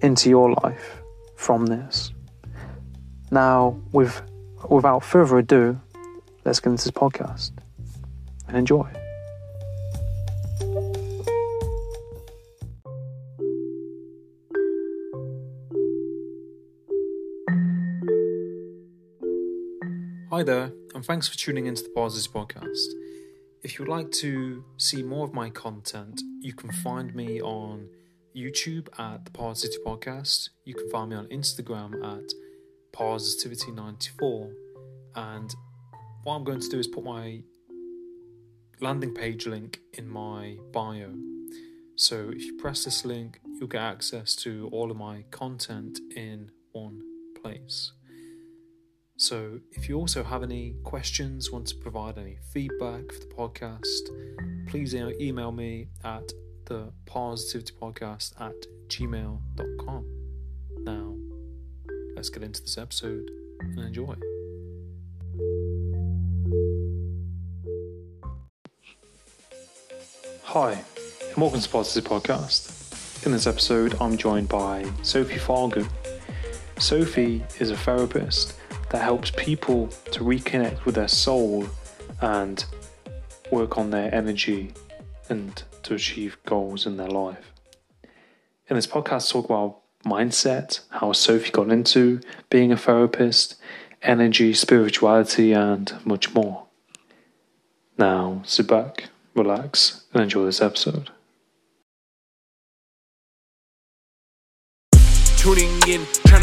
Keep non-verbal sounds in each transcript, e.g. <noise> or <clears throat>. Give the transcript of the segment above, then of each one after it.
into your life from this. Now, with, without further ado, let's get into this podcast and enjoy. Hi there, and thanks for tuning into the Positive Podcast. If you'd like to see more of my content, you can find me on YouTube at the Parrsitivity Podcast. You can find me on Instagram at Parrsitivity94. And what I'm going to do is put my landing page link in my bio. So if you press this link, you'll get access to all of my content in one place. So, if you also have any questions, want to provide any feedback for the podcast, please email me at the parrsitivity podcast at gmail.com. Now, let's get into this episode and enjoy. Hi, and welcome to the Positive Podcast. In this episode, I'm joined by Sophie Fargue. Sophie is a therapist that helps people to reconnect with their soul and work on their energy and to achieve goals in their life. In this podcast, talk about mindset, how Sophie got into being a therapist, energy, spirituality, and much more. Now, sit back, relax, and enjoy this episode. Tuning in, trying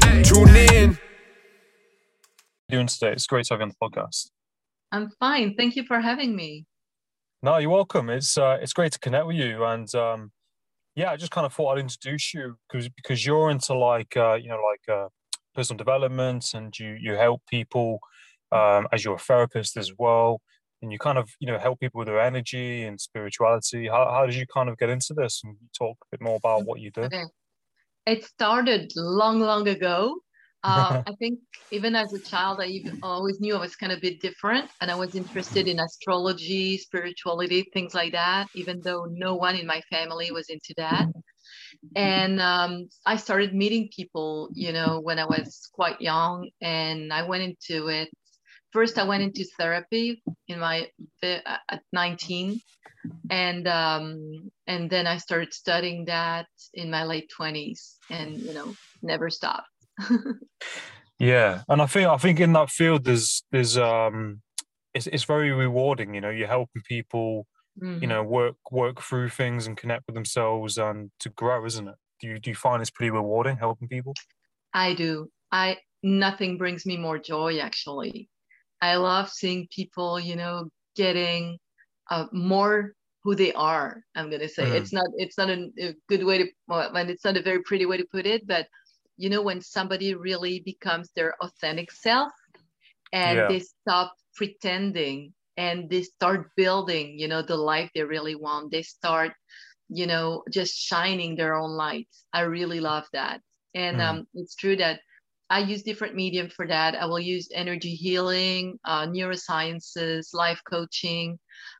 Doing today? It's great to have you on the podcast. I'm fine. Thank you for having me. No, you're welcome. It's uh, it's great to connect with you, and um, yeah, I just kind of thought I'd introduce you because because you're into like uh, you know like uh, personal development, and you you help people um, as you're a therapist as well, and you kind of you know help people with their energy and spirituality. How how did you kind of get into this and talk a bit more about what you do? It started long, long ago. Uh, <laughs> I think even as a child, I always knew I was kind of a bit different, and I was interested in astrology, spirituality, things like that. Even though no one in my family was into that, and um, I started meeting people, you know, when I was quite young, and I went into it. First, I went into therapy in my at 19, and um, and then I started studying that in my late 20s, and you know, never stopped <laughs> yeah, and I think I think in that field there's there's um it's it's very rewarding. You know, you're helping people, mm-hmm. you know, work work through things and connect with themselves and to grow, isn't it? Do you do you find it's pretty rewarding helping people? I do. I nothing brings me more joy actually. I love seeing people, you know, getting uh, more who they are. I'm gonna say mm. it's not it's not a, a good way to well, and it's not a very pretty way to put it, but you know when somebody really becomes their authentic self and yeah. they stop pretending and they start building you know the life they really want they start you know just shining their own light i really love that and mm. um, it's true that I use different medium for that. I will use energy healing, uh, neurosciences, life coaching,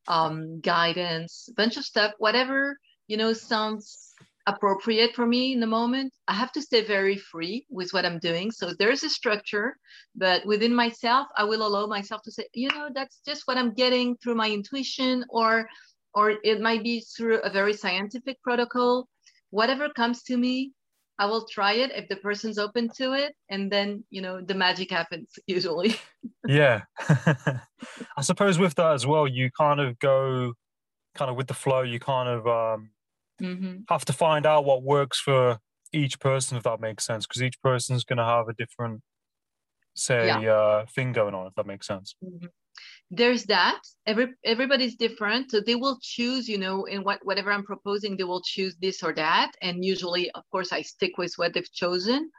um, guidance, a bunch of stuff, whatever, you know, sounds appropriate for me in the moment. I have to stay very free with what I'm doing. So there's a structure, but within myself, I will allow myself to say, you know, that's just what I'm getting through my intuition, or or it might be through a very scientific protocol. Whatever comes to me, I will try it if the person's open to it, and then you know the magic happens <laughs> usually. yeah, <laughs> I suppose with that as well, you kind of go kind of with the flow. You kind of um, mm-hmm. have to find out what works for each person, if that makes sense, because each person's going to have a different, say, yeah. uh, thing going on, if that makes sense. Mm-hmm there's that every everybody's different so they will choose you know in what whatever i'm proposing they will choose this or that and usually of course i stick with what they've chosen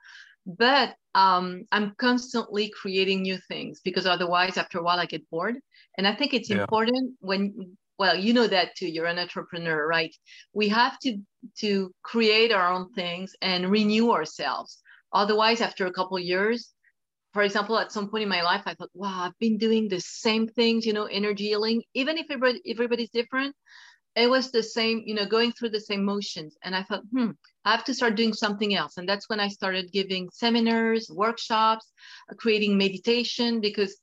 but um, i'm constantly creating new things because otherwise after a while i get bored and i think it's yeah. important when well you know that too you're an entrepreneur right we have to to create our own things and renew ourselves otherwise after a couple years for example, at some point in my life, I thought, wow, I've been doing the same things, you know, energy healing, even if everybody, everybody's different. It was the same, you know, going through the same motions. And I thought, hmm, I have to start doing something else. And that's when I started giving seminars, workshops, uh, creating meditation, because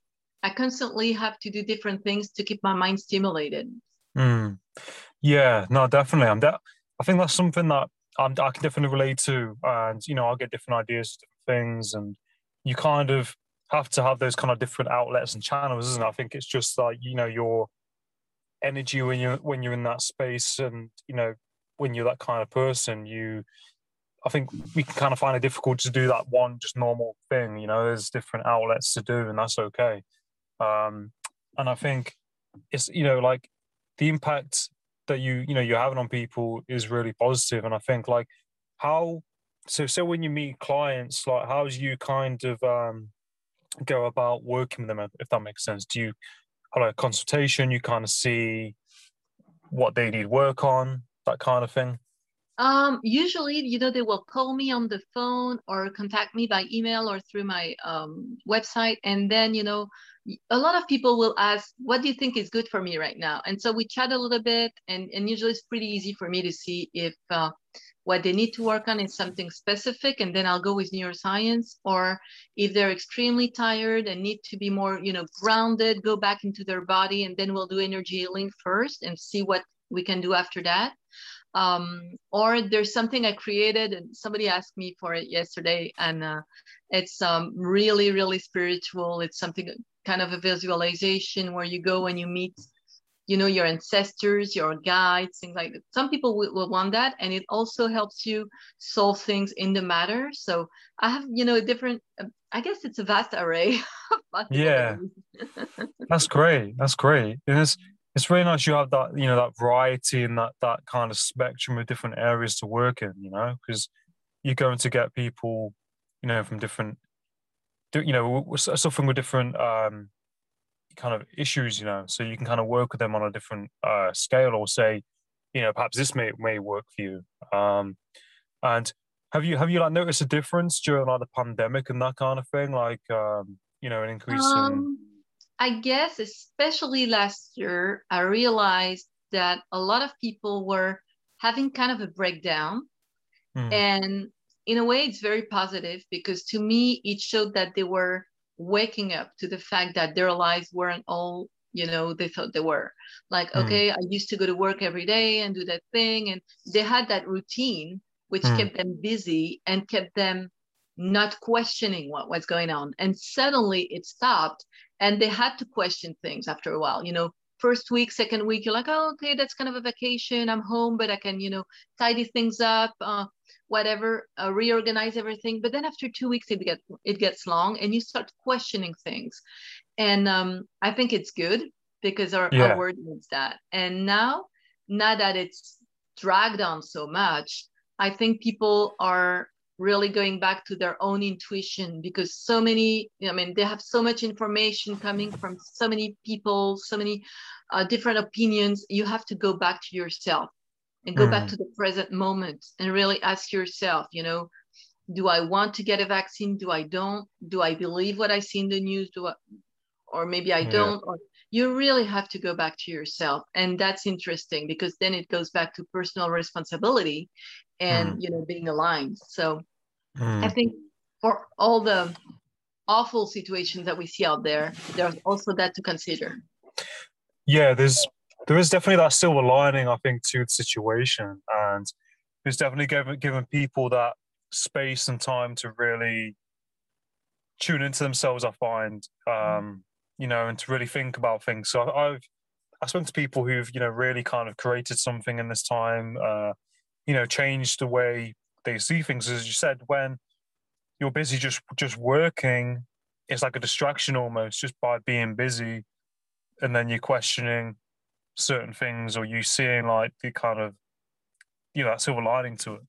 I constantly have to do different things to keep my mind stimulated. Mm. Yeah, no, definitely. I'm. I think that's something that I'm, I can definitely relate to. And, you know, I'll get different ideas, different things. And, you kind of have to have those kind of different outlets and channels, isn't it? I think it's just like you know your energy when you're when you're in that space, and you know when you're that kind of person, you. I think we can kind of find it difficult to do that one just normal thing. You know, there's different outlets to do, and that's okay. Um, and I think it's you know like the impact that you you know you're having on people is really positive. and I think like how so so when you meet clients like how do you kind of um, go about working with them if that makes sense do you have a consultation you kind of see what they need work on that kind of thing um, usually, you know, they will call me on the phone or contact me by email or through my um, website. And then, you know, a lot of people will ask, what do you think is good for me right now? And so we chat a little bit and, and usually it's pretty easy for me to see if uh, what they need to work on is something specific and then i'll go with neuroscience or if they're extremely tired and need to be more you know grounded go back into their body and then we'll do energy healing first and see what we can do after that um, or there's something i created and somebody asked me for it yesterday and uh, it's um, really really spiritual. It's something kind of a visualization where you go and you meet you know your ancestors your guides things like that. Some people will, will, want that and it also helps you solve things in the matter. So i have you know different um, i guess it's a vast array <laughs> yeah. <laughs> That's great. That's great. And it's it's really nice you have that you know that variety and that that kind of spectrum of different areas to work in you know because you're going to get people you know from different you know suffering with different um kind of issues, you know, so you can kind of work with them on a different uh, scale or say, you know, perhaps this may may work for you. Um, and have you have you like noticed a difference during like the pandemic and that kind of thing, like um, you know, an increase um, in? I guess especially last year, I realized that a lot of people were having kind of a breakdown, mm. and in a way, it's very positive because to me, it showed that they were waking up to the fact that their lives weren't all you know they thought they were like mm. okay i used to go to work every day and do that thing and they had that routine which mm. kept them busy and kept them not questioning what was going on and suddenly it stopped and they had to question things after a while you know first week second week you're like oh okay that's kind of a vacation i'm home but i can you know tidy things up uh, whatever, uh, reorganize everything. But then after two weeks, it gets it gets long, and you start questioning things. And um, I think it's good because our, yeah. our word needs that. And now, now that it's dragged on so much, I think people are really going back to their own intuition because so many i mean they have so much information coming from so many people so many uh, different opinions you have to go back to yourself and go mm. back to the present moment and really ask yourself you know do I want to get a vaccine? Do I don't? Do I believe what I see in the news? Do I, or maybe I don't? Or you really have to go back to yourself, and that's interesting because then it goes back to personal responsibility, and mm. you know being aligned. So mm. I think for all the awful situations that we see out there, there's also that to consider. Yeah, there's there is definitely that silver lining, I think, to the situation, and it's definitely given given people that space and time to really tune into themselves. I find, um, you know, and to really think about things. So I've I've spoken to people who've you know really kind of created something in this time, uh, you know, change the way they see things. As you said, when you're busy just just working, it's like a distraction almost, just by being busy, and then you're questioning certain things or you seeing like the kind of you know that silver lining to it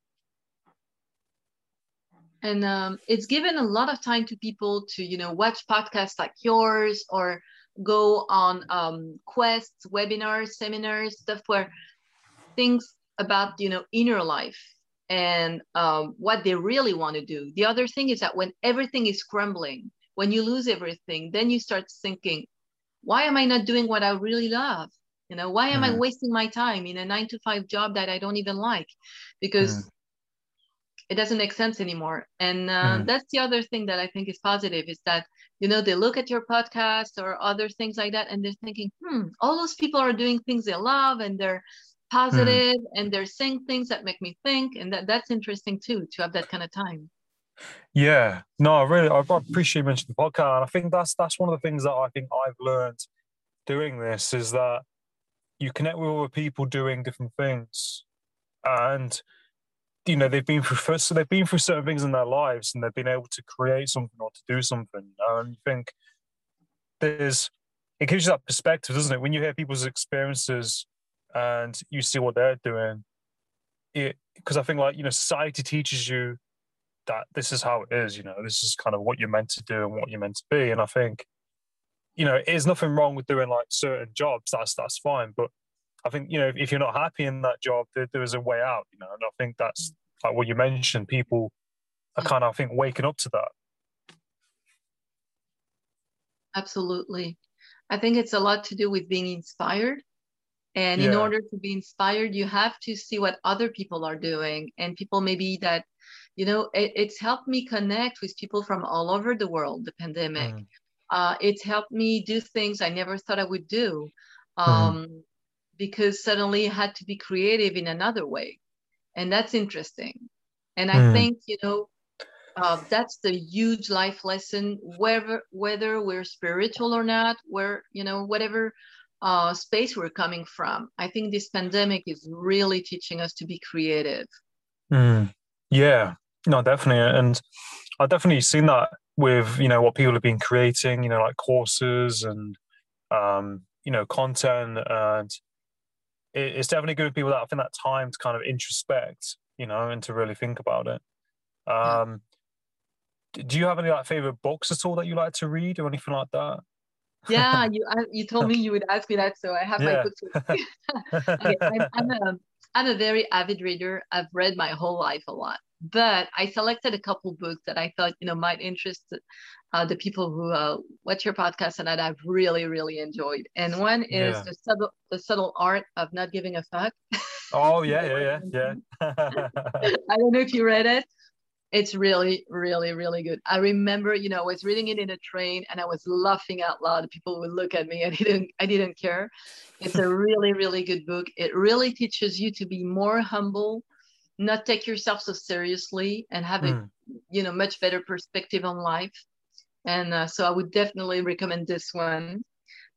and um, it's given a lot of time to people to you know watch podcasts like yours or go on um, quests webinars seminars stuff where things about you know inner life and um, what they really want to do the other thing is that when everything is crumbling when you lose everything then you start thinking why am i not doing what i really love you know why am mm. i wasting my time in a nine to five job that i don't even like because mm. it doesn't make sense anymore and uh, mm. that's the other thing that i think is positive is that you know they look at your podcast or other things like that and they're thinking hmm all those people are doing things they love and they're Hmm. positive and they're saying things that make me think and that, that's interesting too to have that kind of time yeah no i really i appreciate you mentioning the podcast i think that's that's one of the things that i think i've learned doing this is that you connect with other people doing different things, and you know they've been through so they've been through certain things in their lives, and they've been able to create something or to do something. And you think there's it gives you that perspective, doesn't it? When you hear people's experiences and you see what they're doing, it because I think like you know society teaches you that this is how it is. You know, this is kind of what you're meant to do and what you're meant to be. And I think you know, there's nothing wrong with doing like certain jobs. That's that's fine. But I think you know, if you're not happy in that job, there, there is a way out. You know, and I think that's like what you mentioned. People are kind of, I think, waking up to that. Absolutely, I think it's a lot to do with being inspired. And yeah. in order to be inspired, you have to see what other people are doing, and people maybe that you know it, it's helped me connect with people from all over the world the pandemic mm uh, it's helped me do things I never thought I would do mm-hmm. um, mm-hmm. because suddenly I had to be creative in another way. And that's interesting. And I mm. think, you know, uh, that's the huge life lesson, whether, whether we're spiritual or not, where, you know, whatever uh, space we're coming from. I think this pandemic is really teaching us to be creative. Mm. Yeah, no, definitely. And I've definitely seen that with you know what people have been creating, you know, like courses and um, you know content, and it, it's definitely giving people that I think that time to kind of introspect, you know, and to really think about it. Um, yeah. Do you have any like favorite books at all that you like to read or anything like that? Yeah, <laughs> you you told me you would ask me that, so I have yeah. my books. <laughs> okay, I'm, I'm, a I'm a very avid reader. I've read my whole life a lot but I selected a couple books that I thought you know might interest uh, the people who uh, watch your podcast and that I've really really enjoyed. And one is yeah. the subtle the subtle art of not giving a fuck. Oh yeah <laughs> yeah yeah yeah. I don't know if you read it. It's really really really good. I remember you know I was reading it in a train and I was laughing out loud. People would look at me. <laughs> I didn't I didn't care. It's a really really good book. It really teaches you to be more humble not take yourself so seriously and have mm. a hmm. you know much better perspective on life and uh, so i would definitely recommend this one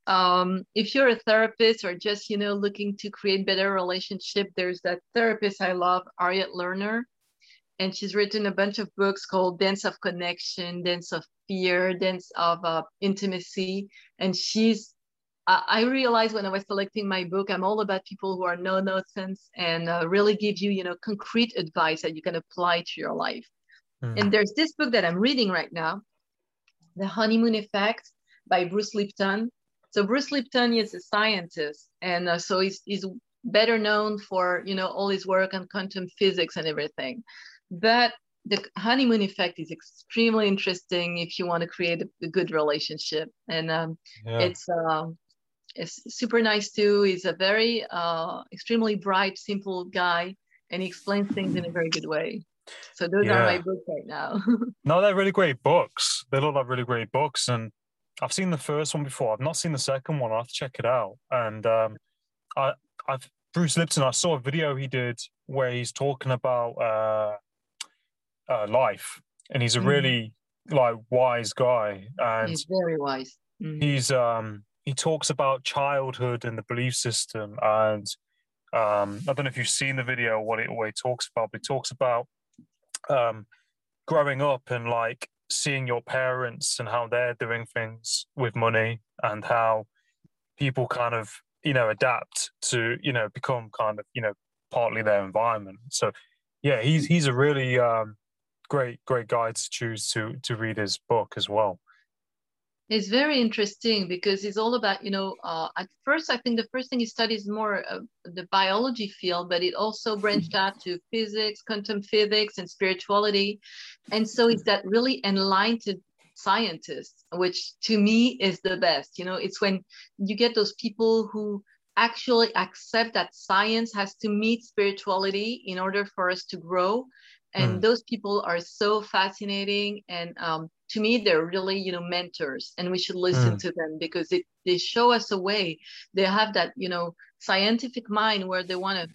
um, if you're a therapist or just you know looking to create better relationship there's that therapist i love Harriet Lerner and she's written a bunch of books called dance of connection dance of fear dance of uh, intimacy and she's I realized when I was selecting my book, I'm all about people who are no nonsense and uh, really give you, you know, concrete advice that you can apply to your life. Mm. And there's this book that I'm reading right now, The Honeymoon Effect by Bruce Lipton. So Bruce Lipton is a scientist, and uh, so he's, he's better known for, you know, all his work on quantum physics and everything. But the honeymoon effect is extremely interesting if you want to create a, good relationship, and um, Yeah. it's um, it's super nice too. He's a very uh, extremely bright, simple guy, and he explains things in a very good way. So those are my books right now. <laughs> No, they're really great books. They look like really great books, and I've seen the first one before. I've not seen the second one. I have to check it out. And um, I, I've Bruce Lipton. I saw a video he did where he's talking about uh, uh, life, and he's a Mhm. really like wise guy, and He's very wise. Mhm. he's um he talks about childhood and the belief system and um i don't know if you've seen the video what it what he talks about but he talks about um growing up and like seeing your parents and how they're doing things with money and how people kind of you know adapt to you know become kind of you know partly their environment so yeah he's he's a really um great great guy to choose to to read his book as well It's very interesting because it's all about, you know, uh, at first, I think the first thing he studies more uh, the biology field, but it also branched out to physics, quantum physics, and spirituality. And so it's that really enlightened scientist, which to me is the best. You know, it's when you get those people who actually accept that science has to meet spirituality in order for us to grow. And Mm. those people are so fascinating. And um, to me, they're really, you know, mentors, and we should listen Mm. to them because it, they show us a way. They have that, you know, scientific mind where they want to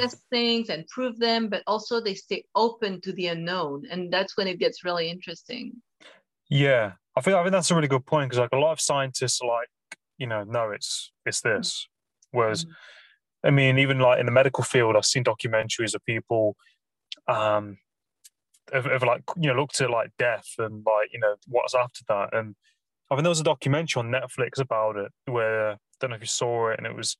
test things and prove them, but also they stay open to the unknown. And that's when it gets really interesting. Yeah, I think I think that's a really good point because like a lot of scientists are like, you know, no, it's it's this. Whereas, Mhm. I mean, even like in the medical field, I've seen documentaries of people, um, have, have like you know looked at like death and like you know what's after that. And I think there was a documentary on Netflix about it where I don't know if you saw it, and it was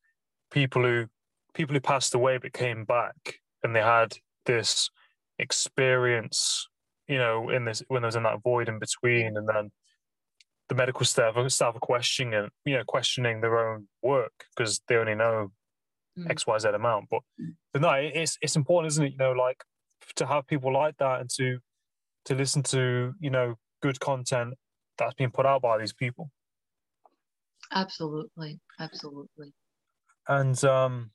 people who people who passed away but came back and they had this experience you know, in this when there was in that void in between, and then the medical staff staff are questioning it, you know, questioning their own work because they only know Mm. X Y Z amount. But but no, it's it's important, isn't it? You know, like to have people like that and to to listen to you know good content that's being put out by these people. Absolutely. Absolutely. And um,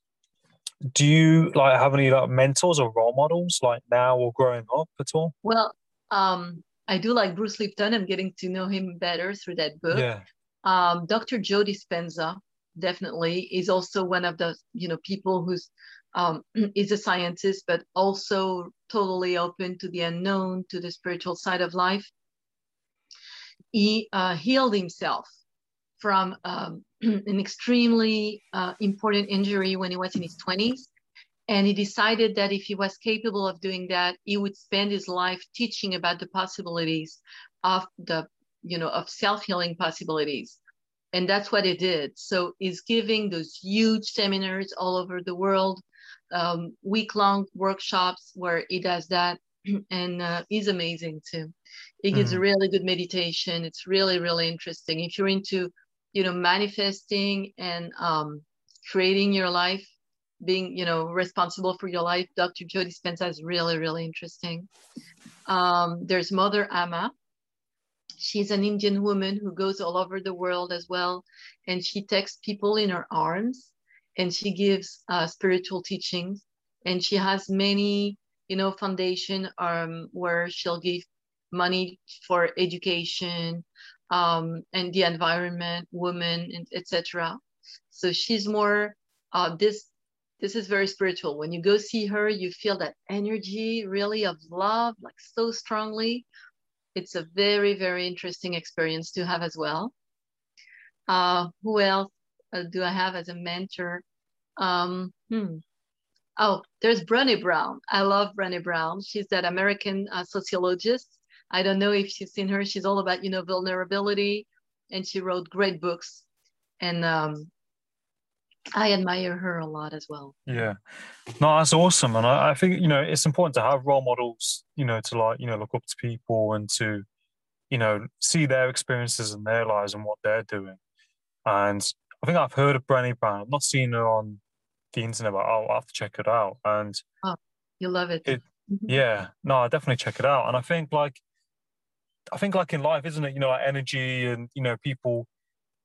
do you like have any like mentors or role models like now or growing up at all? Well, um, I do like Bruce Lipton. I'm getting to know him better through that book. Yeah. Um, Dr. Joe Dispenza definitely is also one of the you know people who's um, <clears throat> is a scientist, but also totally open to the unknown, to the spiritual side of life. He uh, healed himself from um, <clears throat> an extremely uh, important injury when he was in his 20s. And he decided that if he was capable of doing that, he would spend his life teaching about the possibilities of the, you know, of self-healing possibilities. And that's what he did. So he's giving those huge seminars all over the world, um, week-long workshops where he does that. <clears throat> And uh, he's amazing too. He gives a really good meditation. It's really, really interesting. If you're into, you know, manifesting and um, creating your life, being, you know, responsible for your life, Dr. Joe Dispenza is really, really interesting. Um, there's Mother Amma. She's an Indian woman who goes all over the world as well, and she takes people in her arms, and she gives uh, spiritual teachings, and she has many, you know, foundation um, where she'll give money for education um, and the environment, women, and etc. So she's more uh, this. This is very spiritual. When you go see her, you feel that energy really of love, like so strongly. It's a very, very interesting experience to have as well. Uh, who else do I have as a mentor? Um, hmm. Oh, there's Brené Brown. I love Brené Brown. She's that American uh, sociologist. I don't know if you've seen her. She's all about, you know, vulnerability, and she wrote great books. And um, I admire her a lot as well. Yeah, no, that's awesome, and I, I think you know it's important to have role models, you know, to like you know look up to people and to, you know, see their experiences in their lives and what they're doing. And I think I've heard of Brené Brown. I've not seen her on the internet, but I'll, I'll have to check it out. And You love it. It- Mhm. yeah, no, I definitely check it out. And I think like, I think like in life, isn't it? You know, like energy and you know people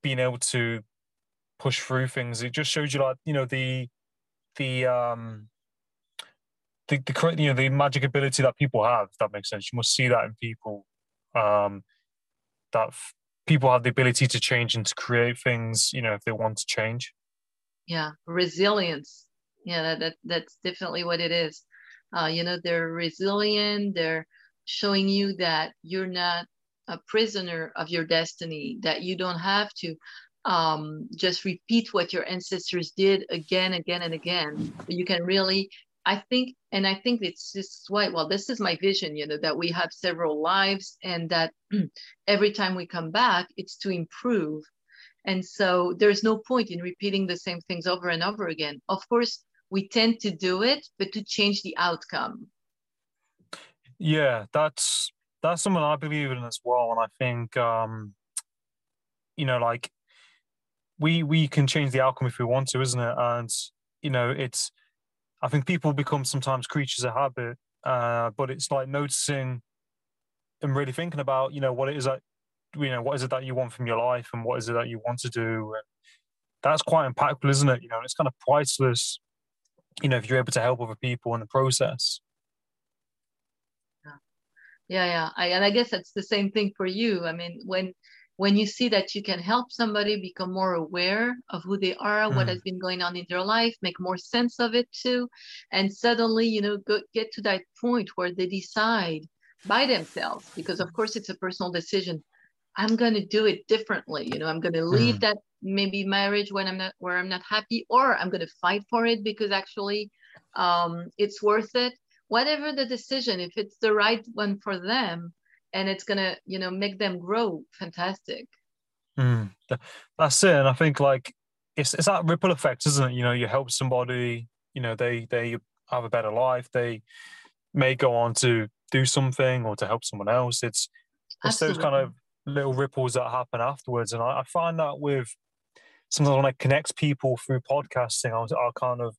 being able to push through things. It just shows you like you know the the um the the you know the magic ability that people have. If that makes sense. You must see that in people. Um, that people have the ability to change and to create things. You know, if they want to change. yeah resilience yeah that, that that's definitely what it is uh, you know they're resilient they're showing you that you're not a prisoner of your destiny that you don't have to um, just repeat what your ancestors did again again and again you can really i think and i think it's just why well this is my vision you know that we have several lives and that <clears throat> every time we come back it's to improve and so there's no point in repeating the same things over and over again. Of course, we tend to do it, but to change the outcome. Yeah, that's that's something I believe in as well, and I think um, you know, like we we can change the outcome if we want to, isn't it? And you know, it's I think people become sometimes creatures of habit, uh, but it's like noticing and really thinking about you know what it is that you know what is it that you want from your life and what is it that you want to do. And that's quite impactful, isn't it? You know, it's kind of priceless. You know, if you're able to help other people in the process. Yeah, yeah. I, and I guess that's the same thing for you. I mean, when when you see that you can help somebody become more aware of who they are, what Mm. has been going on in their life, make more sense of it too, and suddenly, you know, go, get to that point where they decide by themselves, because of course it's a personal decision. I'm going to do it differently. You know, I'm going to leave Mm. that maybe marriage when I'm not where I'm not happy, or I'm going to fight for it because actually um, it's worth it. Whatever the decision, if it's the right one for them, and it's gonna, you know, make them grow, fantastic. Mm, that's it. And I think like it's it's that ripple effect, isn't it? You know, you help somebody, you know, they they have a better life, they may go on to do something or to help someone else. It's it's those kind of little ripples that happen afterwards. And I, I find that with sometimes when I connect people through podcasting, I'll, I'll kind of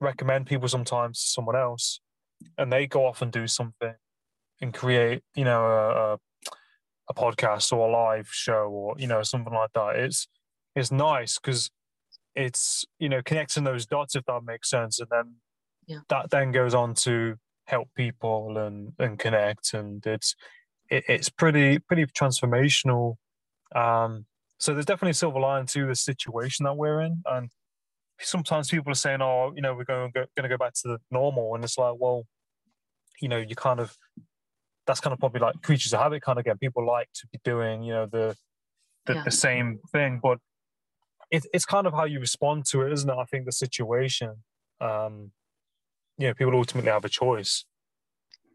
recommend people sometimes to someone else and they go off and do something and create, you know, a, a a podcast or a live show or you know something like that. It's it's nice because it's you know connecting those dots if that makes sense, and then Yeah. that then goes on to help people and and connect, and it's it, it's pretty pretty transformational. Um, so there's definitely a silver lining to the situation that we're in, and sometimes people are saying, "Oh, you know, we're going to go, going to go back to the normal," and it's like, well, you know, you kind of that's kind of probably like creatures of habit kind of again. People like to be doing, you know, the the, Yeah. the same thing, but it, it's kind of how you respond to it, isn't it? I think the situation, um, you know, people ultimately have a choice.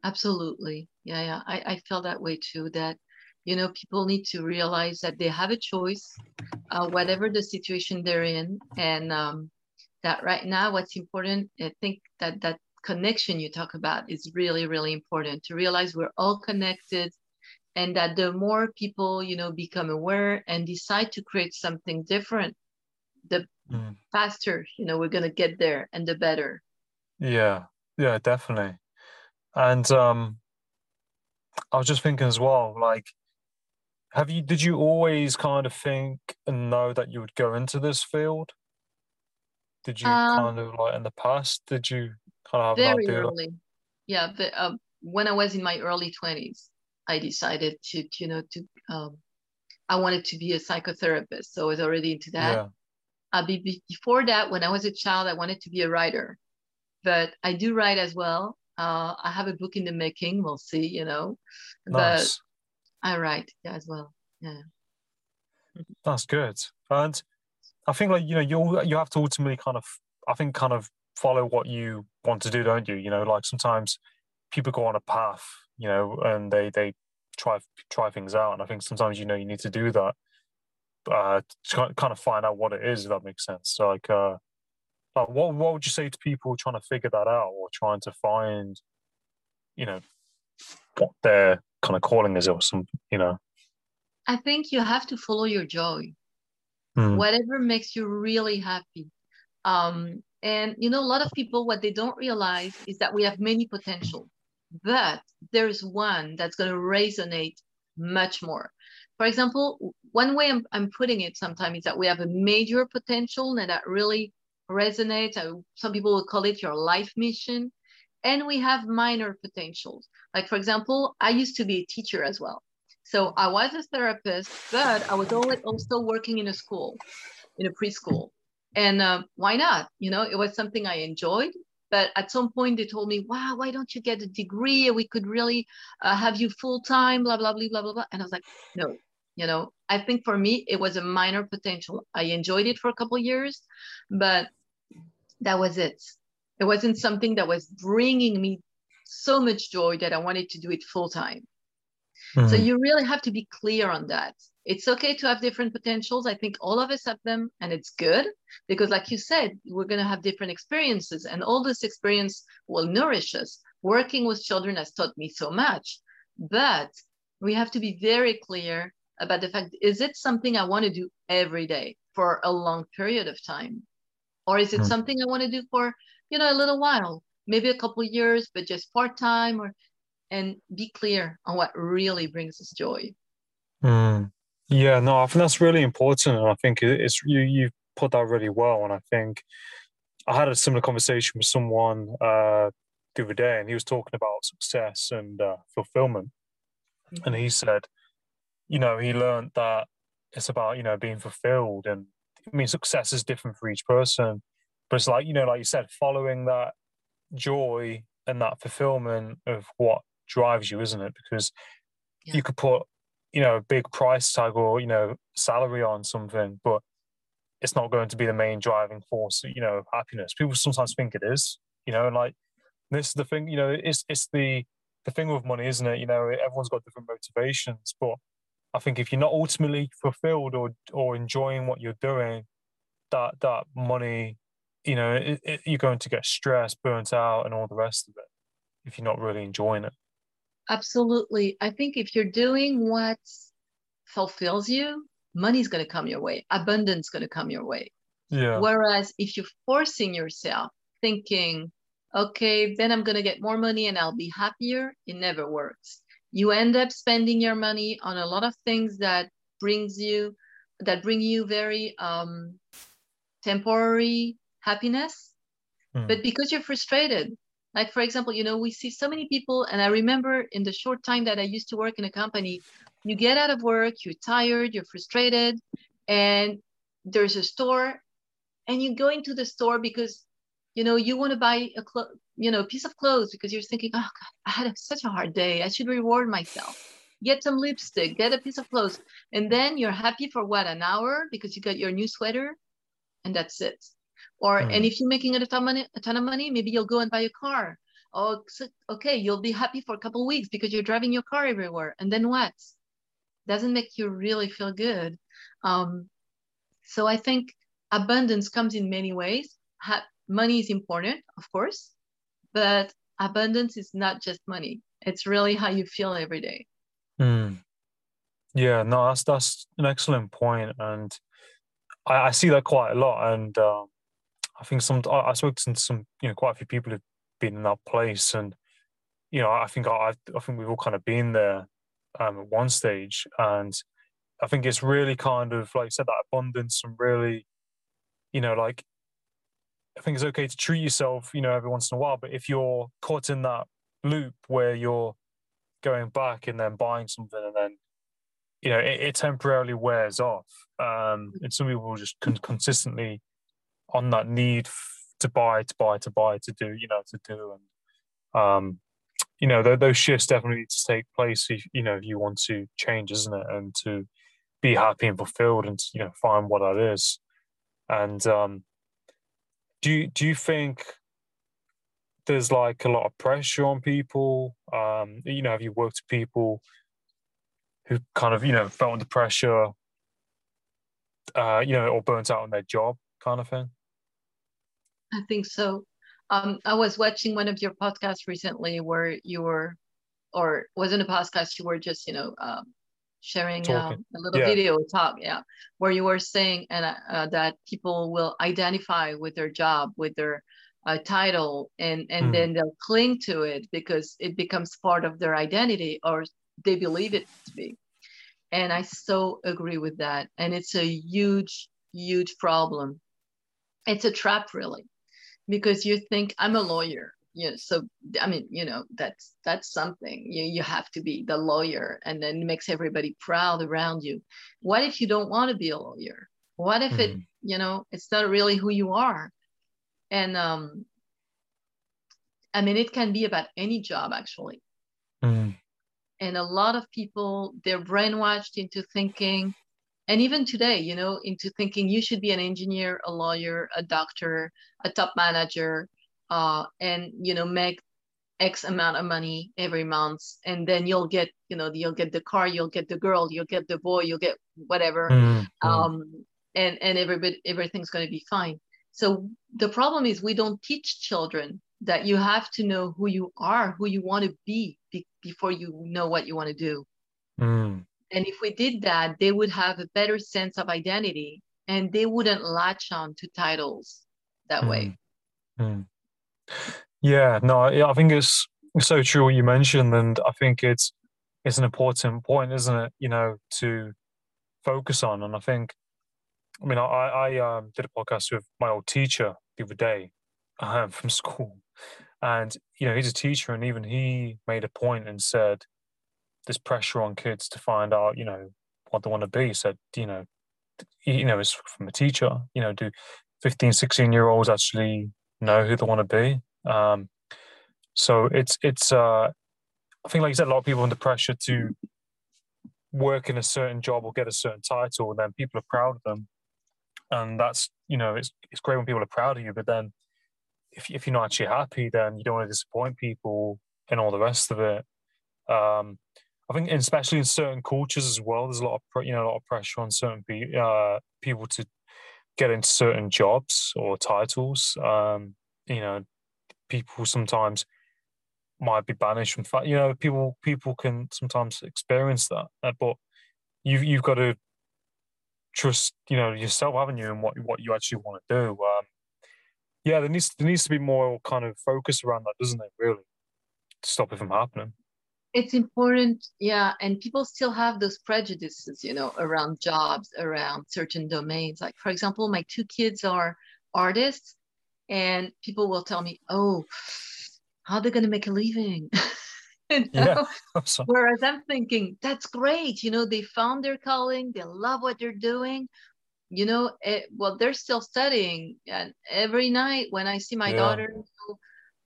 Absolutely. Yeah, yeah. I, I feel that way too, that, you know, people need to realize that they have a choice, uh, whatever the situation they're in. And um, that right now, what's important, I think that that connection you talk about is really, really important to realize we're all connected and that the more people, you know, become aware and decide to create something different, the Mm. faster, you know, we're going to get there and the better. Yeah, yeah, definitely. And um, I was just thinking as well, like, have you did you always kind of think and know that you would go into this field? Did you Um, kind of like in the past? Did you very early yeah but, uh, when i was in my early 20s i decided to, you know to um, i wanted to be a psychotherapist so i was already into that Yeah. uh, be, be- before that when i was a child i wanted to be a writer but i do write as well uh, i have a book in the making we'll see you know but Nice. i write yeah, as well yeah That's good. And I think like, you know, you you have to ultimately kind of I think kind of follow what you want to do, don't you? You know, like sometimes people go on a path, you know, and they they try try things out. And I think sometimes you know you need to do that uh to kind of find out what it is, if that makes sense. So like uh like what what would you say to people trying to figure that out or trying to find, you know, what their kind of calling is or some, you know. i think you have to follow your joy Hmm. whatever makes you really happy um And you know, a lot of people, what they don't realize is that we have many potential, but there's one that's going to resonate much more. For example, one way I'm, I'm putting it sometimes is that we have a major potential and that really resonates. Uh, some people will call it your life mission. And we have minor potentials. Like, for example, I used to be a teacher as well. So I was a therapist, but I was also working in a school, in a preschool. And uh, why not? You know, it was something I enjoyed. But at some point, they told me, wow, why don't you get a degree? We could really uh, have you full time, blah, blah, blah, blah, blah, blah. And I was like, no, you know, I think for me, it was a minor potential. I enjoyed it for a couple years, but that was it. It wasn't something that was bringing me so much joy that I wanted to do it full time. Mm-hmm. So you really have to be clear on that. It's okay to have different potentials. I think all of us have them, and it's good because, like you said, we're going to have different experiences, and all this experience will nourish us. Working with children has taught me so much, but we have to be very clear about the fact is it something I want to do every day for a long period of time? Or is it mm-hmm. something I want to do for, you know, a little while, maybe a couple years, but just part time or and be clear on what really brings us joy. Mm. Yeah, no, I think that's really important, and I think it's you you put that really well. And I think I had a similar conversation with someone uh, the other day, and he was talking about success and uh, fulfillment, mm-hmm. and he said, you know, he learned that it's about you know being fulfilled, and I mean success is different for each person, but it's like you know, like you said, following that joy and that fulfillment of what drives you, isn't it? Because yeah. you could put, you know, a big price tag or, you know, salary on something, but it's not going to be the main driving force, you know, of happiness. People sometimes think it is, you know, and like this is the thing, you know, it's it's the the thing with money, isn't it? You know, everyone's got different motivations, but I think if you're not ultimately fulfilled or or enjoying what you're doing, that that money, you know, it, it, you're going to get stressed, burnt out, and all the rest of it if you're not really enjoying it. Absolutely. I think if you're doing what fulfills you, money's going to come your way, abundance going to come your way. Yeah. Whereas if you're forcing yourself, thinking, okay, then I'm going to get more money and I'll be happier, it never works. You end up spending your money on a lot of things that brings you that bring you very um, temporary happiness. Mm. But because you're frustrated, like, for example, you know, we see so many people, and I remember in the short time that I used to work in a company, you get out of work, you're tired, you're frustrated, and there's a store, and you go into the store because, you know, you want to buy a clo- you know, a piece of clothes because you're thinking, oh God, I had a, such a hard day. I should reward myself. Get some lipstick, get a piece of clothes, and then you're happy for what an hour because you got your new sweater, and that's it. Or mm. and if you're making a ton of money, a ton of money, maybe you'll go and buy a car. Oh, okay, you'll be happy for a couple weeks because you're driving your car everywhere. And then what? Doesn't make you really feel good. Um, so I think abundance comes in many ways. Ha- money is important, of course, but abundance is not just money. It's really how you feel every day. Mm. Yeah, no, that's that's an excellent point, and I, I see that quite a lot. And um, I think some I, I spoke to some you know quite a few people who've been in that place, and you know I think I I think we've all kind of been there um, at one stage, and I think it's really kind of like I said that abundance and really, you know, like I think it's okay to treat yourself, you know, every once in a while, but if you're caught in that loop where you're going back and then buying something and then you know it, it temporarily wears off um and some people just con- consistently on that need to buy, to buy, to buy, to do, you know, to do, and um, you know, th- those shifts definitely need to take place. If you know, if you want to change, isn't it, and to be happy and fulfilled, and you know, find what that is. And um, do you do you think there's like a lot of pressure on people? Um, you know, have you worked with people who kind of you know felt under pressure, uh, you know, or burnt out on their job, kind of thing? I think so. Um, I was watching one of your podcasts recently where you were, or wasn't a podcast, you were just, you know, um, sharing um, a little Yeah. video talk, yeah, where you were saying and uh, uh, that people will identify with their job, with their uh, title, and and Mm. then they'll cling to it because it becomes part of their identity or they believe it to be. And I so agree with that. And it's a huge, huge problem. It's a trap, really, because you think I'm a lawyer. Yeah, so I mean, you know, that's that's something. You you have to be the lawyer, and then it makes everybody proud around you. What if you don't want to be a lawyer? What if it, Mm. you know, it's not really who you are? And um, I mean, it can be about any job actually Mm. and a lot of people they're brainwashed into thinking and even today you know into thinking you should be an engineer a lawyer a doctor a top manager uh, and you know make x amount of money every month and then you'll get you know you'll get the car you'll get the girl you'll get the boy you'll get whatever Mm. Mm. um, and and everybody everything's going to be fine. So the problem is we don't teach children that you have to know who you are, who you want to be, be before you know what you want to do. Mm. And if we did that, they would have a better sense of identity, and they wouldn't latch on to titles that way. Mm. Mm. Yeah, no, I think it's it's so true what you mentioned, and I think it's it's an important point, isn't it? You know, to focus on, and I think, I mean, I I um, did a podcast with my old teacher the other day um, <laughs> from school, and you know, he's a teacher, and even he made a point and said, "There's pressure on kids to find out, you know, what they want to be." Said, you know, you know, it's from a teacher. You know, do 15, 16 year olds actually know who they want to be? Um, so it's it's uh, I think like you said, a lot of people under pressure to work in a certain job or get a certain title, and then people are proud of them, and that's you know it's it's great when people are proud of you, but then if if you're not actually happy, then you don't want to disappoint people and all the rest of it. Um, I think, especially in certain cultures as well, there's a lot of you know a lot of pressure on certain uh, people to get into certain jobs or titles. Um, you know, people sometimes might be banished from fact. You know, people people can sometimes experience that, uh, but you've you've got to trust you know yourself, haven't you, and what what you actually want to do. Um, yeah, there needs there needs to be more kind of focus around that, doesn't it? Really, to stop it from happening. It's important, yeah, and people still have those prejudices, you know, around jobs, around certain domains. Like, for example, my two kids are artists, and people will tell me, "Oh, how are they going to make a living?" <laughs> You Yeah. know? <laughs> So- Whereas I'm thinking, that's great. You know, they found their calling, they love what they're doing. You know, it, well, they're still studying. And every night when I see my Yeah. daughter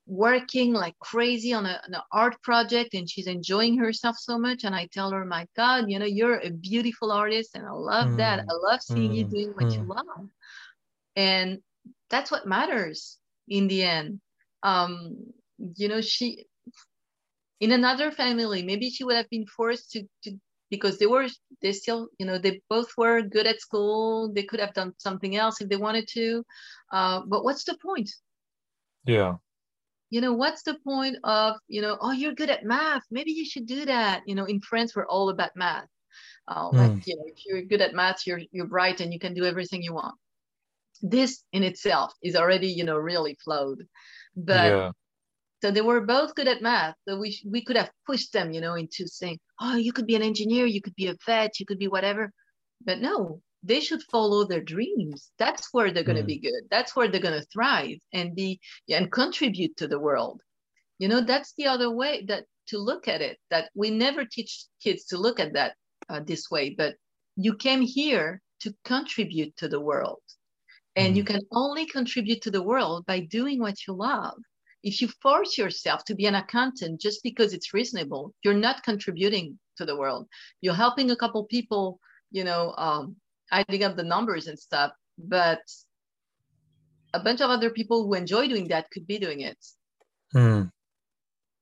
working like crazy on, a, on an art project and she's enjoying herself so much, and I tell her, my God, you know, you're a beautiful artist and I love that. Mm, I love seeing you mm, doing what you mm. love. And that's what matters in the end. Um, you know, she in another family maybe she would have been forced to, to because they were they still you know they both were good at school they could have done something else if they wanted to uh, but what's the point yeah. You know what's the point of you know oh you're good at math maybe you should do that you know in france we're all about math uh, Mm. like you know if you're good at math you're you're bright and you can do everything you want this in itself is already you know really flawed but yeah. so they were both good at math. So we we could have pushed them, you know, into saying, "Oh, you could be an engineer, you could be a vet, you could be whatever." But no, they should follow their dreams. That's where they're going to Mm. be good. That's where they're going to thrive and be and contribute to the world. You know, that's the other way that to look at it. That we never teach kids to look at that uh, this way. But you came here to contribute to the world, and you can only contribute to the world by doing what you love if you force yourself to be an accountant just because it's reasonable, you're not contributing to the world. You're helping a couple people, you know, um, adding up the numbers and stuff, but a bunch of other people who enjoy doing that could be doing it. Mm.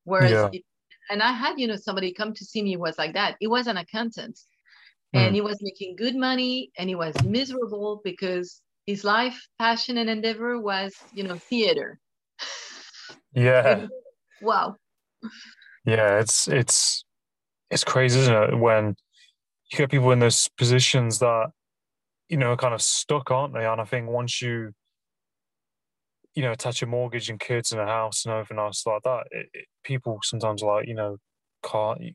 Whereas, Yeah. it, and I had, you know, somebody come to see me who was like that. He was an accountant and Mm. he was making good money and he was miserable because his life, passion, and endeavor was, you know, theater. Yeah. Wow. Yeah, it's it's it's crazy, isn't it? When you get people in those positions that you know kind of stuck, aren't they? And I think once you you know attach a mortgage and kids and a house and everything else like that, it, it, people sometimes like you know can't. You,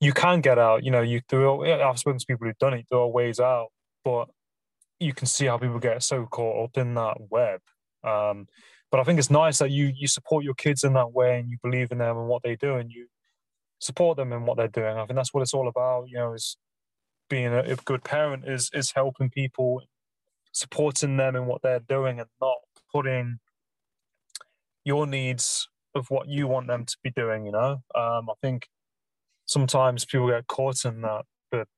you can get out. You know, you there are, I've spoken to people who've done it. There are ways out, but you can see how people get so caught up in that web. Um, but I think it's nice that you you support your kids in that way and you believe in them and what they do and you support them in what they're doing. I think that's what it's all about. You know, is being a, good parent is is helping people, supporting them in what they're doing, and not putting your needs of what you want them to be doing. You know, um, I think sometimes people get caught in that, but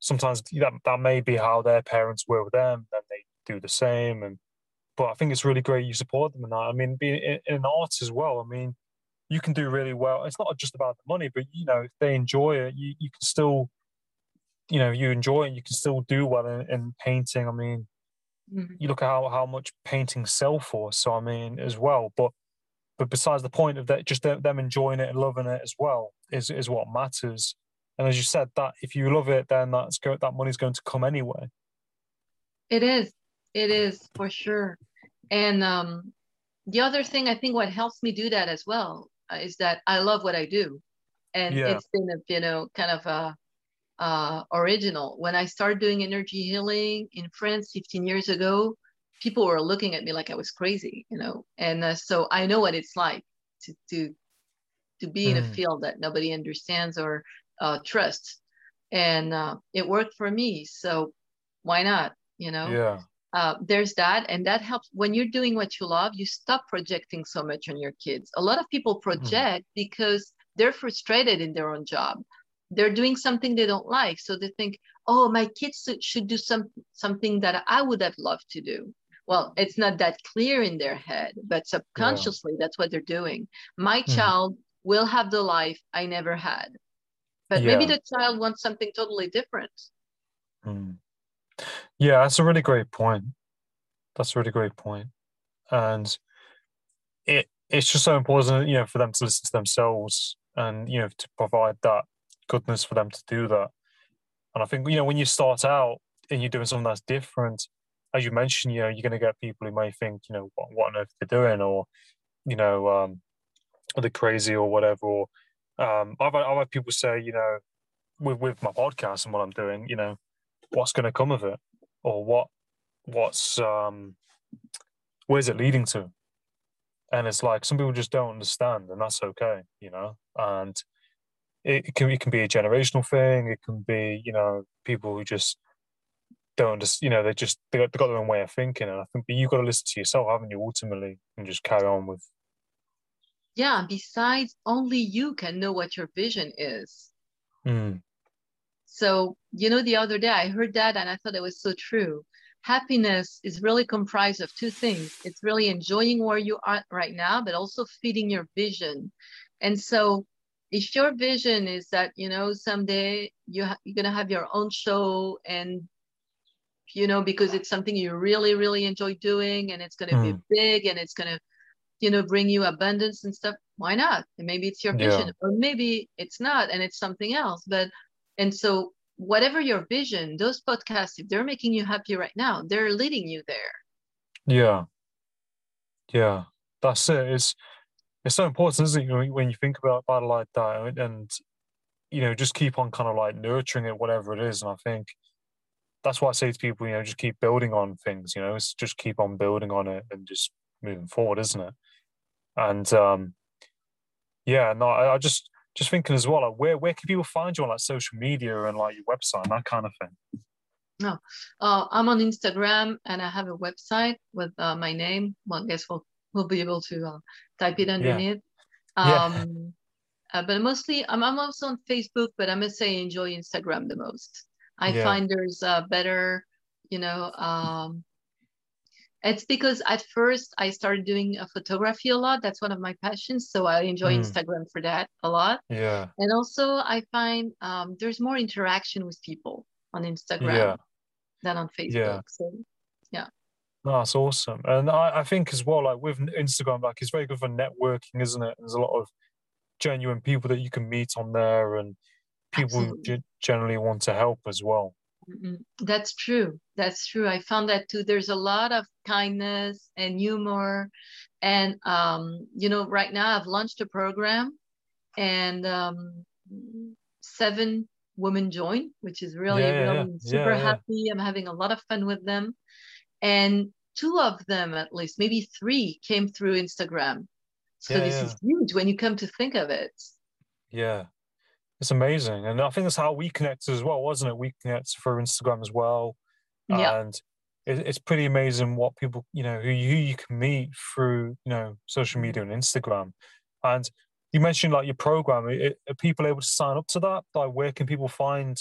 sometimes that that may be how their parents were with them, and they do the same. And but I think it's really great you support them in that. I mean, being in, in art as well. I mean, you can do really well. It's not just about the money, but you know, if they enjoy it, you, you can still, you know, you enjoy it, you can still do well in, in painting. I mean, mm-hmm. you look at how, how much paintings sell for. So I mean, as well, but but besides the point of that, just them enjoying it and loving it as well is is what matters. And as you said, that if you love it, then that's go, that money's going to come anyway. It is, it is for sure. And um, the other thing, I think, what helps me do that as well uh, is that I love what I do, and yeah. it's been a you know kind of a uh, original. When I started doing energy healing in France 15 years ago, people were looking at me like I was crazy, you know. And uh, so I know what it's like to to to be mm. in a mm. field that nobody understands or uh, trusts, and uh, it worked for me. So why not? You know. Yeah. Uh, there's that, and that helps when you're doing what you love. You stop projecting so much on your kids. A lot of people mm. project mm. because they're frustrated in their own job they're doing something they don't like so they think oh my kids should do some something that i would have loved to do well it's not that clear in their head but subconsciously yeah. that's what they're doing my mm. child will have the life i never had but yeah. maybe the child wants something totally different mm. yeah that's a really great point that's a really great point and it it's just so important you know for them to listen to themselves and you know to provide that goodness for them to do that and i think you know when you start out and you're doing something that's different as you mentioned, you know, you're going to get people who may think, you know, what, what on earth they're doing, or you know, um, are they crazy or whatever. Or um, I've I've had people say, you know, with with my podcast and what I'm doing, you know, what's going to come of it, or what what's um, where's it leading to? And it's like some people just don't understand, and that's okay, you know. And it, can it can be a generational thing. It can be, you know, people who just don't just you know they just they got, they got their own way of thinking. And i think but you've got to listen to yourself haven't you ultimately and just carry on with yeah besides only you can know what your vision is. Mm. so you know the other day i heard that and i thought it was so true. Happiness is really comprised of two things. It's really enjoying where you are right now but also feeding your vision. And so if your vision is that you know someday you ha- you're going to have your own show and you know, because it's something you really, really enjoy doing and it's going to mm. be hmm. big and it's going to, you know, bring you abundance and stuff. Why not? And maybe it's your vision yeah. or maybe it's not and it's something else. But, and so whatever your vision, those podcasts, if they're making you happy right now, they're leading you there. Yeah. Yeah. That's it. It's, it's so important, isn't it, when you think about battle like that and, you know, just keep on kind of like nurturing it, whatever it is. And I think, that's why I say to people, you know, just keep building on things. You know, it's just keep on building on it and just moving forward, isn't it? And um, yeah, no, I, I just just thinking as well, like where where can people find you on like social media and like your website and that kind of thing? No, uh, I'm on Instagram and I have a website with uh, my name. Well, I we'll be able to uh, type it underneath. Yeah. <laughs> Um, yeah. Uh, but mostly, I'm, I'm also on Facebook, but I must say I enjoy Instagram the most. I yeah. find there's a better, you know, um, it's because at first I started doing a photography a lot. That's one of my passions. So I enjoy mm. Instagram for that a lot. Yeah. And also I find um, there's more interaction with people on Instagram yeah. than on Facebook. Yeah. So yeah. No, that's awesome. And I, I think as well, like with Instagram, like it's very good for networking, isn't it? There's a lot of genuine people that you can meet on there and people generally want to help as well. That's true. That's true. I found that too. There's a lot of kindness and humor. And, um, you know, right now I've launched a program and um, seven women join, which is really, Yeah, yeah, really yeah. super yeah. happy. I'm having a lot of fun with them. And two of them, at least, maybe three, came through Instagram. So Yeah, this yeah. is huge when you come to think of it. Yeah. It's amazing. And I think that's how we connected as well, wasn't it? We connected through Instagram as well. Yeah. And it, it's pretty amazing what people, you know, who you, you can meet through, you know, social media and Instagram. And you mentioned like your program. Are people able to sign up to that? Like, where can people find,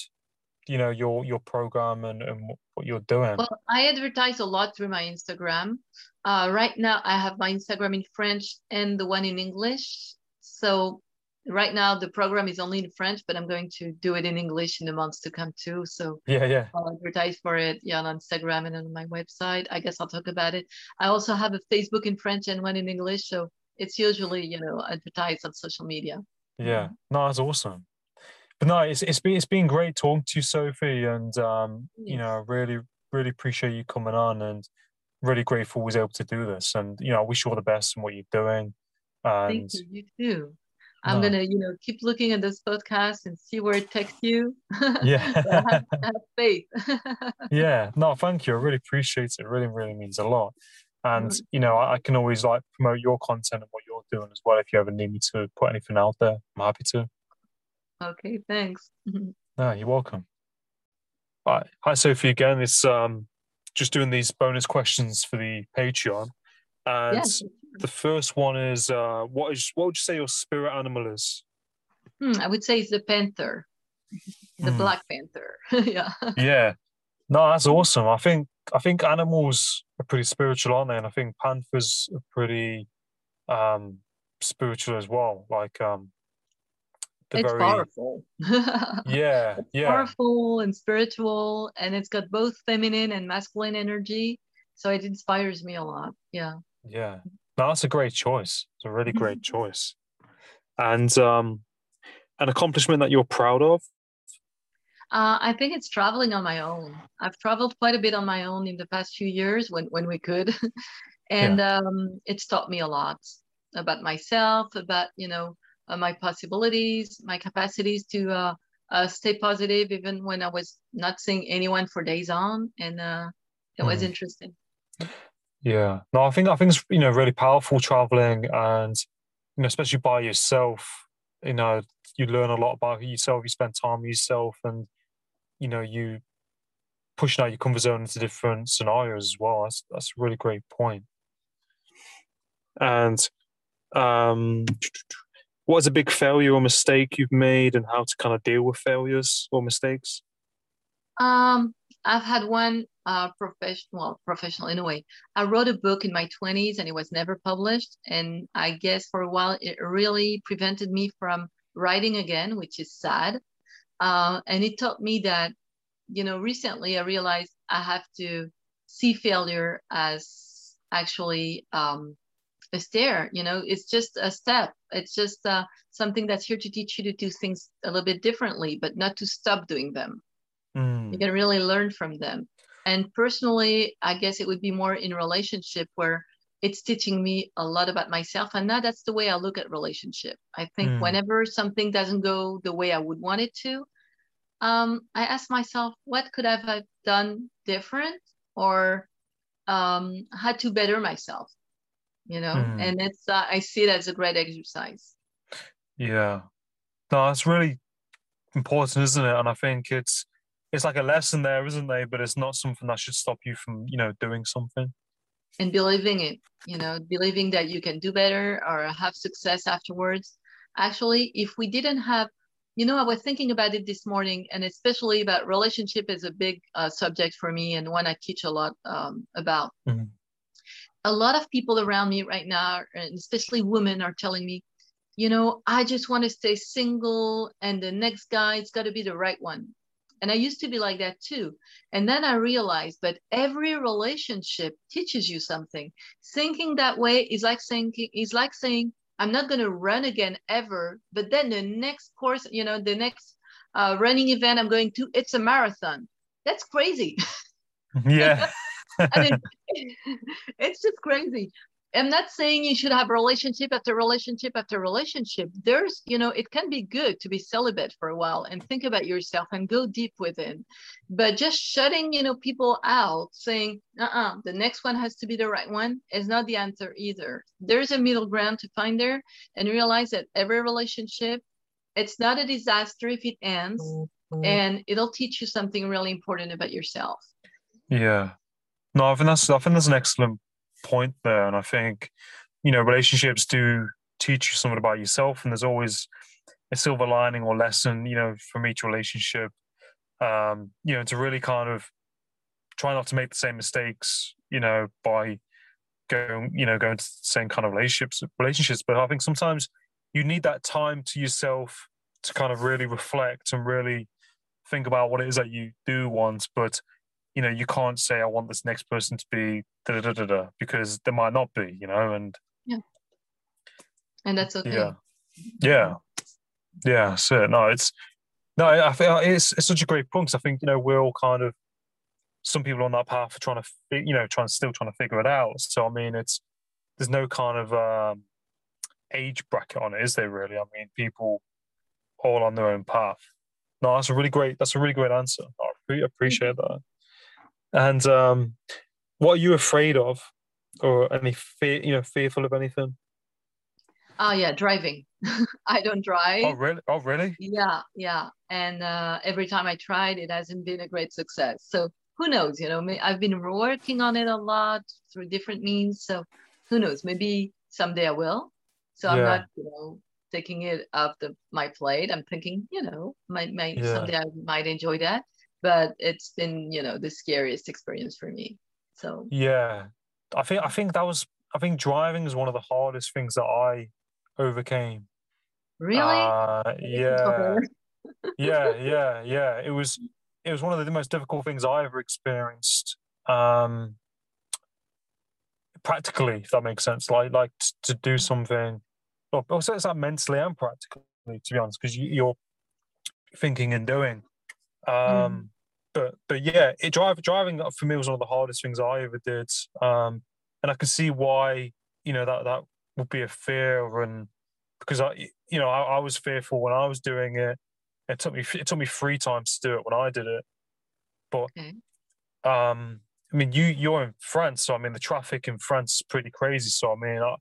you know, your your program and, and what- you're doing? Well, I advertise a lot through my Instagram. Uh, right now, I have my Instagram in French and the one in English. So right now, the program is only in French, but I'm going to do it in English in the months to come too. So yeah, yeah. I'll advertise for it, yeah, on Instagram and on my website. I guess I'll talk about it. I also have a Facebook in French and one in English. So it's usually, you know, advertised on social media. Yeah, no, that's awesome. But no, it's it's been it's been great talking to you, Sophie, and um, you know, I really really appreciate you coming on, and really grateful was able to do this. And you know, I wish you all the best in what you're doing. And Thank you. You too. I'm No. gonna, you know, keep looking at this podcast and see where it takes you. <laughs> yeah, have, have faith. <laughs> yeah, no, thank you. I really appreciate it. It really really means a lot. And Mm. you know, I, I can always like promote your content and what you're doing as well. If you ever need me to put anything out there, I'm happy to. Okay, thanks. <laughs> No, you're welcome. Hi, hi Sophie again. It's um just doing these bonus questions for the Patreon. And Yes. the first one is uh what is what would you say your spirit animal is? Hmm, I would say it's the panther, the Hmm. black panther. <laughs> yeah. Yeah. No, that's awesome. I think I think animals are pretty spiritual, aren't they? And I think panthers are pretty um spiritual as well. Like um they're It's very powerful. <laughs> yeah, yeah. Powerful and spiritual, and it's got both feminine and masculine energy. So it inspires me a lot. Yeah. Yeah, no, that's a great choice. It's a really great <laughs> choice, and um, an accomplishment that you're proud of. Uh, I think it's traveling on my own. I've traveled quite a bit on my own in the past few years when, when we could. <laughs> and um, it's taught me a lot about myself, about, you know, my possibilities, my capacities to uh, uh, stay positive, even when I was not seeing anyone for days on. And uh, it was Mhm. interesting. Yeah, no, I think I think it's you know really powerful traveling, and you know especially by yourself. You know, you learn a lot about yourself. You spend time with yourself, and you know you pushing out your comfort zone into different scenarios as well. That's that's a really great point. And um, what is a big failure or mistake you've made, and how to kind of deal with failures or mistakes? Um, I've had one uh, professional, well, professional in a way. I wrote a book in my 20s and it was never published. And I guess for a while it really prevented me from writing again, which is sad. Uh, and it taught me that, you know, recently I realized I have to see failure as actually um, a stair. You know, it's just a step. It's just uh, something that's here to teach you to do things a little bit differently, but not to stop doing them Mm, you can really learn from them and personally i guess it would be more in relationship where it's teaching me a lot about myself and now that's the way i look at relationship i think Mm. whenever something doesn't go the way i would want it to um, i ask myself what could i have done different or um, how to better myself you know Mm. and it's uh, i see it as a great exercise Yeah. No, that's really important, isn't it? And I think it's it's like a lesson there, isn't there? But it's not something that should stop you from, you know, doing something. and believing it you know believing that you can do better or have success afterwards actually if we didn't have you know i was thinking about it this morning and especially about relationship is a big uh, subject for me and one i teach a lot um, about Mhm. A lot of people around me right now and especially women are telling me you know i just want to stay single and the next guy it's got to be the right one and i used to be like that too and then I realized that every relationship teaches you something. Thinking that way is like saying is like saying I'm not going to run again ever. But then the next course, you know, the next uh, running event I'm going to, it's a marathon. That's crazy. <laughs> Yeah. <laughs> I mean, <laughs> <laughs> it's just crazy. I'm not saying you should have relationship after relationship after relationship. There's, you know, it can be good to be celibate for a while and think about yourself and go deep within. But just shutting, you know, people out, saying, uh-uh, the next one has to be the right one is not the answer either. There's a middle ground to find there and realize that every relationship, it's not a disaster if it ends, mm-hmm. and it'll teach you something really important about yourself. Yeah. No, I think that's I think that's an excellent point there. And I think, you know, relationships do teach you something about yourself, and there's always a silver lining or lesson, you know, from each relationship. Um, you know, to really kind of try not to make the same mistakes, you know, by going, you know, going to the same kind of relationships relationships. But I think sometimes you need that time to yourself to kind of really reflect and really think about what it is that you do want. But you know, you can't say I want this next person to be da da da da because there might not be, you know, and yeah, and that's okay. Yeah, yeah, yeah. So no, it's no, I think it's it's such a great point. Cause I think you know we're all kind of some people on that path are trying to you know trying still trying to figure it out. So I mean, it's there's no kind of um, age bracket on it, is there really? I mean, people all on their own path. No, that's a really great. That's a really great answer. I appreciate that. And um, what are you afraid of, or any fear? You know, fearful of anything? Oh yeah, driving. <laughs> I don't drive. Oh really? Oh really? Yeah, yeah. And uh, every time I tried, it hasn't been a great success. So who knows? You know, I've been working on it a lot through different means. So who knows? Maybe someday I will. So yeah. I'm not, you know, taking it off the my plate. I'm thinking, you know, might, might yeah. someday I might enjoy that but it's been you know the scariest experience for me so. Yeah. I think i think that was i think driving is one of the hardest things that i overcame. Really? Uh, yeah. <laughs> yeah yeah yeah. It was it was one of the most difficult things i ever experienced um practically if that makes sense. Like like t- to do something well also it's that mentally and practically to be honest because you, you're thinking and doing. Um, mm. But but yeah, it drive driving for me was one of the hardest things I ever did, um, and I can see why you know that that would be a fear, and because I you know I, I was fearful when I was doing it. It took me it took me three times to do it when I did it, but okay. um, I mean you you're in France, so I mean the traffic in France is pretty crazy. So I mean, I,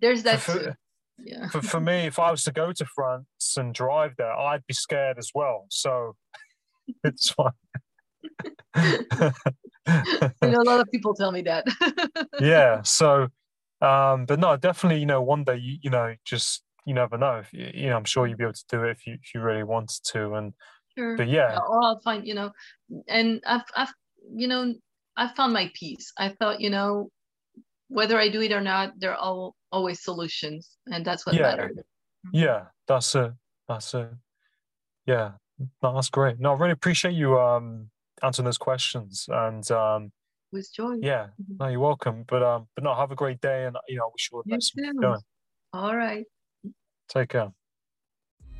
there's that. For, yeah. for, for <laughs> me, if I was to go to France and drive there, I'd be scared as well. So <laughs> it's fine. A lot of people tell me that. <laughs> yeah. So, um, but no, definitely, you know, one day, you, you know, just you never know. If you, you know, I'm sure you'd be able to do it if you if you really wanted to. And sure. but yeah, or I'll find, you know, and I've I've you know I found my peace. I thought, you know, whether I do it or not, there are all, always solutions, and that's what yeah. matters. Yeah, that's a that's a yeah no, that's great. No, I really appreciate you um, answering those questions. And um, with joy. Yeah, mm-hmm. no, you're welcome. But um, but no, have a great day, and you know, I wish you all the best. Going. All right. Take care.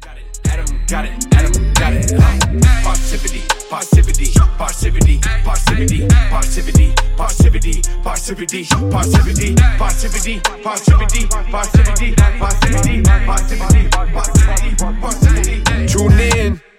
Got it, Adam, got it, Adam, got it. Uh, positivity, positivity, positivity, positivity, positivity, positivity, positivity, positivity, positivity, positivity, positivity, positivity, positivity, positivity, positivity. Tune in.